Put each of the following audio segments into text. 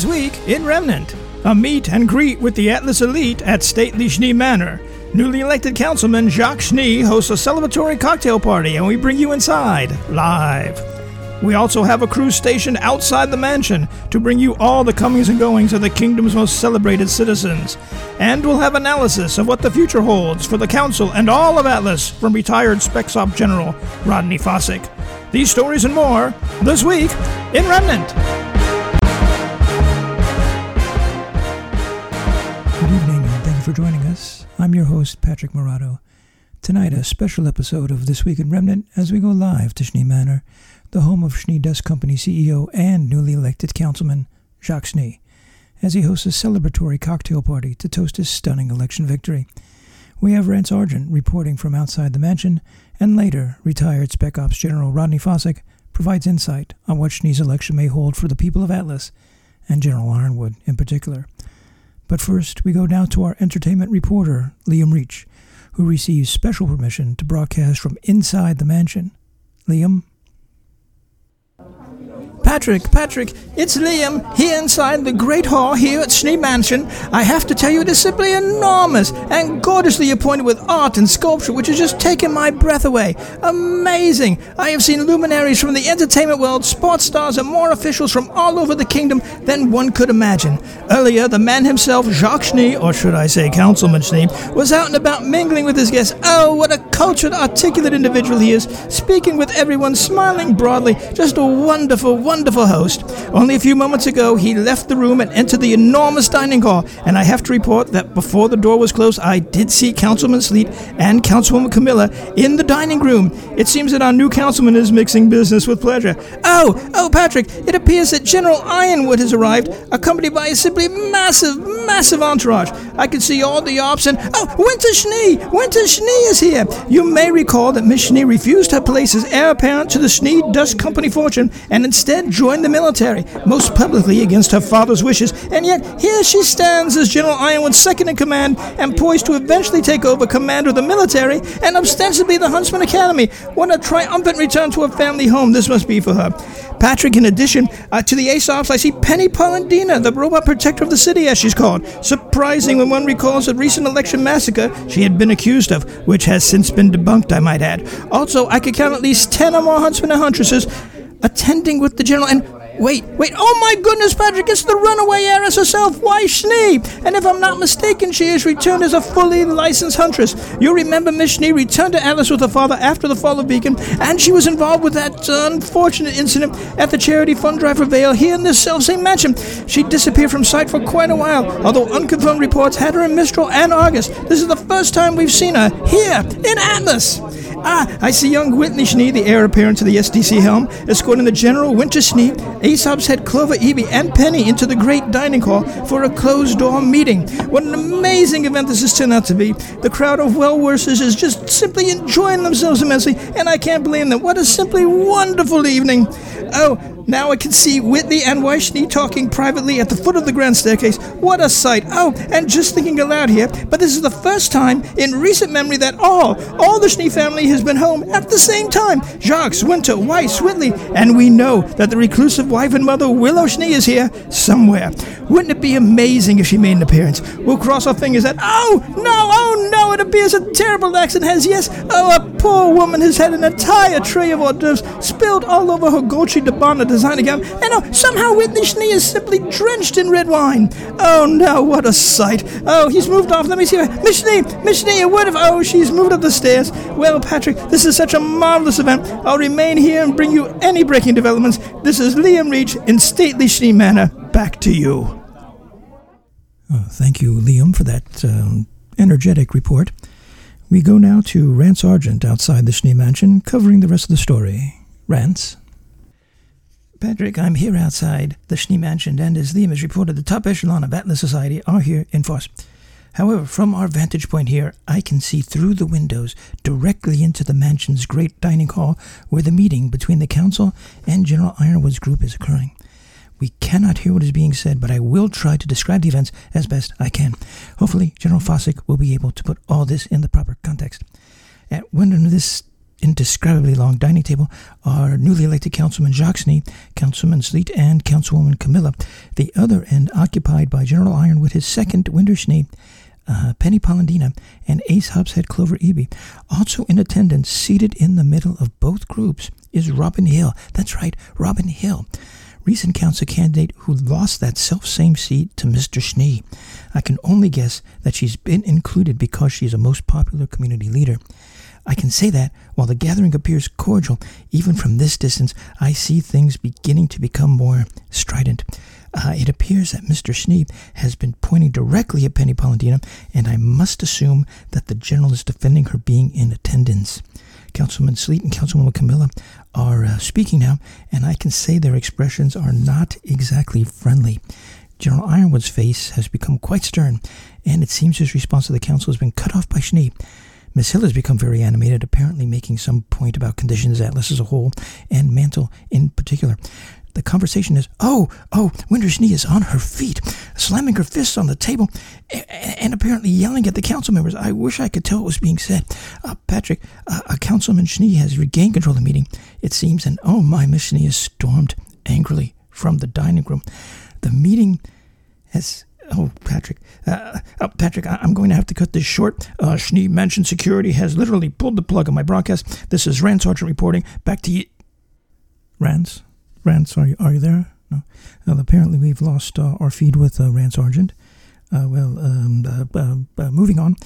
This week in Remnant, a meet and greet with the Atlas elite at Stately Schnee Manor. Newly elected councilman Jacques Schnee hosts a celebratory cocktail party, and we bring you inside live. We also have a crew stationed outside the mansion to bring you all the comings and goings of the kingdom's most celebrated citizens. And we'll have analysis of what the future holds for the council and all of Atlas from retired Spec Op General Rodney Fossick. These stories and more this week in Remnant. For joining us. I'm your host, Patrick Morato. Tonight, a special episode of This Week in Remnant as we go live to Schnee Manor, the home of Schnee Dust Company CEO and newly elected councilman Jacques Schnee, as he hosts a celebratory cocktail party to toast his stunning election victory. We have Rance Argent reporting from outside the mansion, and later, retired Spec Ops General Rodney Fossick provides insight on what Schnee's election may hold for the people of Atlas, and General Ironwood in particular. But first, we go now to our entertainment reporter, Liam Reach, who receives special permission to broadcast from inside the mansion. Liam? Patrick, Patrick, it's Liam here inside the Great Hall here at Schnee Mansion. I have to tell you, it is simply enormous and gorgeously appointed with art and sculpture, which has just taken my breath away. Amazing! I have seen luminaries from the entertainment world, sports stars, and more officials from all over the kingdom than one could imagine. Earlier, the man himself, Jacques Schnee, or should I say Councilman Schnee, was out and about mingling with his guests. Oh, what a cultured, articulate individual he is, speaking with everyone, smiling broadly. Just a wonderful, wonderful host. Only a few moments ago, he left the room and entered the enormous dining hall, and I have to report that before the door was closed, I did see Councilman Sleet and Councilwoman Camilla in the dining room. It seems that our new councilman is mixing business with pleasure. Oh, oh, Patrick, it appears that General Ironwood has arrived, accompanied by a simply massive, massive entourage. I can see all the ops and, oh, Winter Schnee! Winter Schnee is here! You may recall that Miss Schnee refused her place as heir apparent to the Schnee Dust Company fortune and instead joined the military, most publicly against her father's wishes, and yet here she stands as General Ironwood's second in command and poised to eventually take over command of the military and ostensibly the Huntsman Academy. What a triumphant return to her family home this must be for her. Patrick, in addition uh, to the Ace Ops, I see Penny Polendina, the robot protector of the city, as she's called. Surprising when one recalls a recent election massacre she had been accused of, which has since been debunked, I might add. Also, I could count at least 10 or more huntsmen and huntresses attending with the general and Wait, wait, oh my goodness, Patrick, it's the runaway heiress herself, Weiss Schnee? And if I'm not mistaken, she has returned as a fully licensed huntress. You remember Miss Schnee returned to Atlas with her father after the fall of Beacon, and she was involved with that unfortunate incident at the charity fund drive for Vale here in this self-same mansion. She disappeared from sight for quite a while, although unconfirmed reports had her in Mistral and Argus. This is the first time we've seen her here in Atlas. Ah, I see young Whitley Schnee, the heir apparent to the SDC helm, escorting the General Winter Schnee, Ace Ops head Clover Ebi, and Penny into the great dining hall for a closed-door meeting. What an amazing event this has turned out to be. The crowd of well-wishers is just simply enjoying themselves immensely, and I can't blame them. What a simply wonderful evening. Oh, now I can see Whitley and Weiss Schnee talking privately at the foot of the grand staircase. What a sight! Oh, and just thinking aloud here, but this is the first time in recent memory that all, all the Schnee family has been home at the same time. Jacques, Winter, Weiss, Whitley, and we know that the reclusive wife and mother Willow Schnee is here somewhere. Wouldn't it be amazing if she made an appearance? We'll cross our fingers that, oh, no, appears a terrible accident has, yes, oh, a poor woman has had an entire tray of hors d'oeuvres spilled all over her Dolce Gabbana designer gown, and oh, somehow Whitley Schnee is simply drenched in red wine. Oh, no, what a sight. Oh, he's moved off. Let me see. Miss Schnee, Miss Schnee, a word of, oh, she's moved up the stairs. Well, Patrick, this is such a marvelous event. I'll remain here and bring you any breaking developments. This is Liam Reach in stately Schnee Manor. Back to you. Oh, thank you, Liam, for that um, energetic report. We go now to Rance Argent outside the Schnee Mansion, covering the rest of the story. Rance? Patrick, I'm here outside the Schnee Mansion, and as Liam has reported, the top echelon of Atlas Society are here in force. However, from our vantage point here, I can see through the windows directly into the mansion's great dining hall where the meeting between the council and General Ironwood's group is occurring. We cannot hear what is being said, but I will try to describe the events as best I can. Hopefully, General Fossick will be able to put all this in the proper context. At one end of this indescribably long dining table are newly elected Councilman Schnee, Councilman Sleet, and Councilwoman Camilla. The other end occupied by General Iron with his second Winter Schnee, uh, Penny Polendina, and Ace Ops head Clover Ebi. Also in attendance, seated in the middle of both groups, is Robyn Hill. That's right, Robyn Hill recent council candidate who lost that self same seat to Mr. Schnee. I can only guess that she's been included because she's a most popular community leader. I can say that while the gathering appears cordial, even from this distance, I see things beginning to become more strident. Uh, it appears that Mr. Schneeb has been pointing directly at Penny Polendina, and I must assume that the general is defending her being in attendance. Councilman Sleet and Councilwoman Camilla are uh, speaking now, and I can say their expressions are not exactly friendly. General Ironwood's face has become quite stern, and it seems his response to the council has been cut off by Schneeb. Miss Hill has become very animated, apparently making some point about conditions at Atlas as a whole, and Mantle in particular. The conversation is, oh, oh, Winter Schnee is on her feet, slamming her fists on the table, and, apparently yelling at the council members. I wish I could tell what was being said. Uh, Patrick, uh, a Councilman Schnee has regained control of the meeting, it seems, and oh my, Miss Schnee has stormed angrily from the dining room. The meeting has Oh, Patrick. Uh, uh, Patrick, I- am going to have to cut this short. Uh, Schnee Mansion Security has literally pulled the plug on my broadcast. This is Rance Argent reporting. Back to you. Rand? Rand, are you, are you there? No. Well, apparently we've lost uh, our feed with uh, Rance Argent. Uh, well, um, uh, uh, moving on.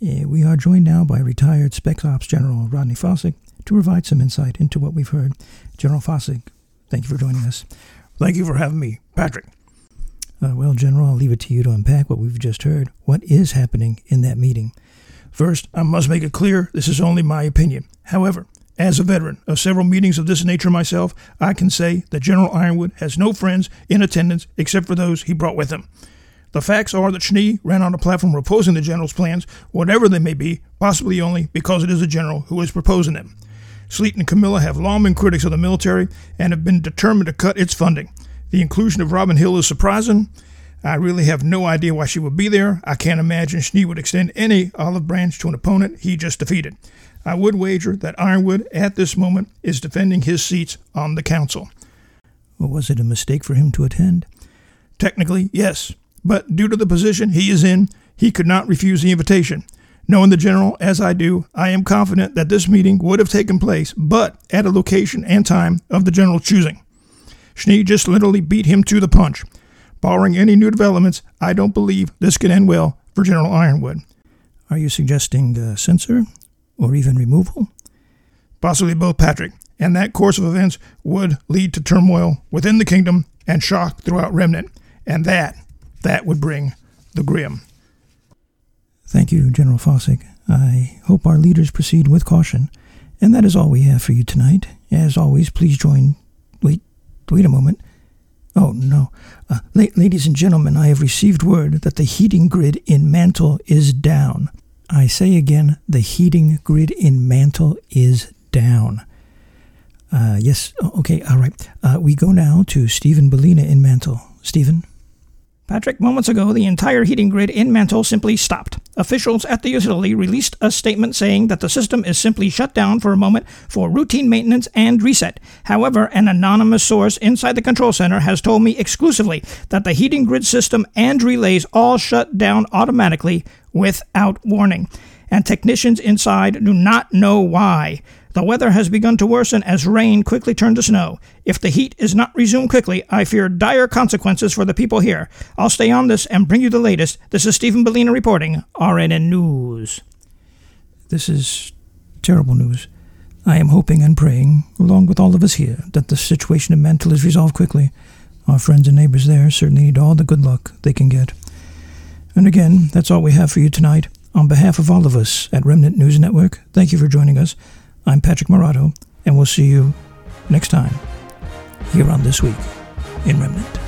we are joined now by retired Spec Ops General Rodney Fossick to provide some insight into what we've heard. General Fossick, thank you for joining us. Thank you for having me, Patrick. Uh, well, General, I'll leave it to you to unpack what we've just heard. What is happening in that meeting? First, I must make it clear this is only my opinion. However, as a veteran of several meetings of this nature myself, I can say that General Ironwood has no friends in attendance except for those he brought with him. The facts are that Schnee ran on a platform opposing the general's plans, whatever they may be, possibly only because it is the general who is proposing them. Sleet and Camilla have long been critics of the military and have been determined to cut its funding. The inclusion of Robyn Hill is surprising. I really have no idea why she would be there. I can't imagine Schnee would extend any olive branch to an opponent he just defeated. I would wager that Ironwood, at this moment, is defending his seats on the council. Well, was it a mistake for him to attend? Technically, yes, but due to the position he is in, he could not refuse the invitation. Knowing the general as I do, I am confident that this meeting would have taken place, but at a location and time of the general's choosing. Schnee just literally beat him to the punch. Barring any new developments, I don't believe this could end well for General Ironwood. Are you suggesting uh, censor or even removal? Possibly both, Patrick. And that course of events would lead to turmoil within the kingdom and shock throughout Remnant. And that, that would bring the Grimm. Thank you, General Fossick. I hope our leaders proceed with caution. And that is all we have for you tonight. As always, please join. Wait, Wait a moment. Oh, no. Uh, la- ladies and gentlemen, I have received word that the heating grid in Mantle is down. I say again, the heating grid in Mantle is down. Uh, yes, okay, all right. Uh, we go now to Stephen Bellina in Mantle. Stephen? Patrick, moments ago, the entire heating grid in Mantle simply stopped. Officials at the utility released a statement saying that the system is simply shut down for a moment for routine maintenance and reset. However, an anonymous source inside the control center has told me exclusively that the heating grid system and relays all shut down automatically without warning. And technicians inside do not know why. The weather has begun to worsen as rain quickly turned to snow. If the heat is not resumed quickly, I fear dire consequences for the people here. I'll stay on this and bring you the latest. This is Stephen Bellina reporting, RNN News. This is terrible news. I am hoping and praying, along with all of us here, that the situation in Mantle is resolved quickly. Our friends and neighbors there certainly need all the good luck they can get. And again, that's all we have for you tonight. On behalf of all of us at Remnant News Network, thank you for joining us. I'm Patrick Morato, and we'll see you next time here on This Week in Remnant.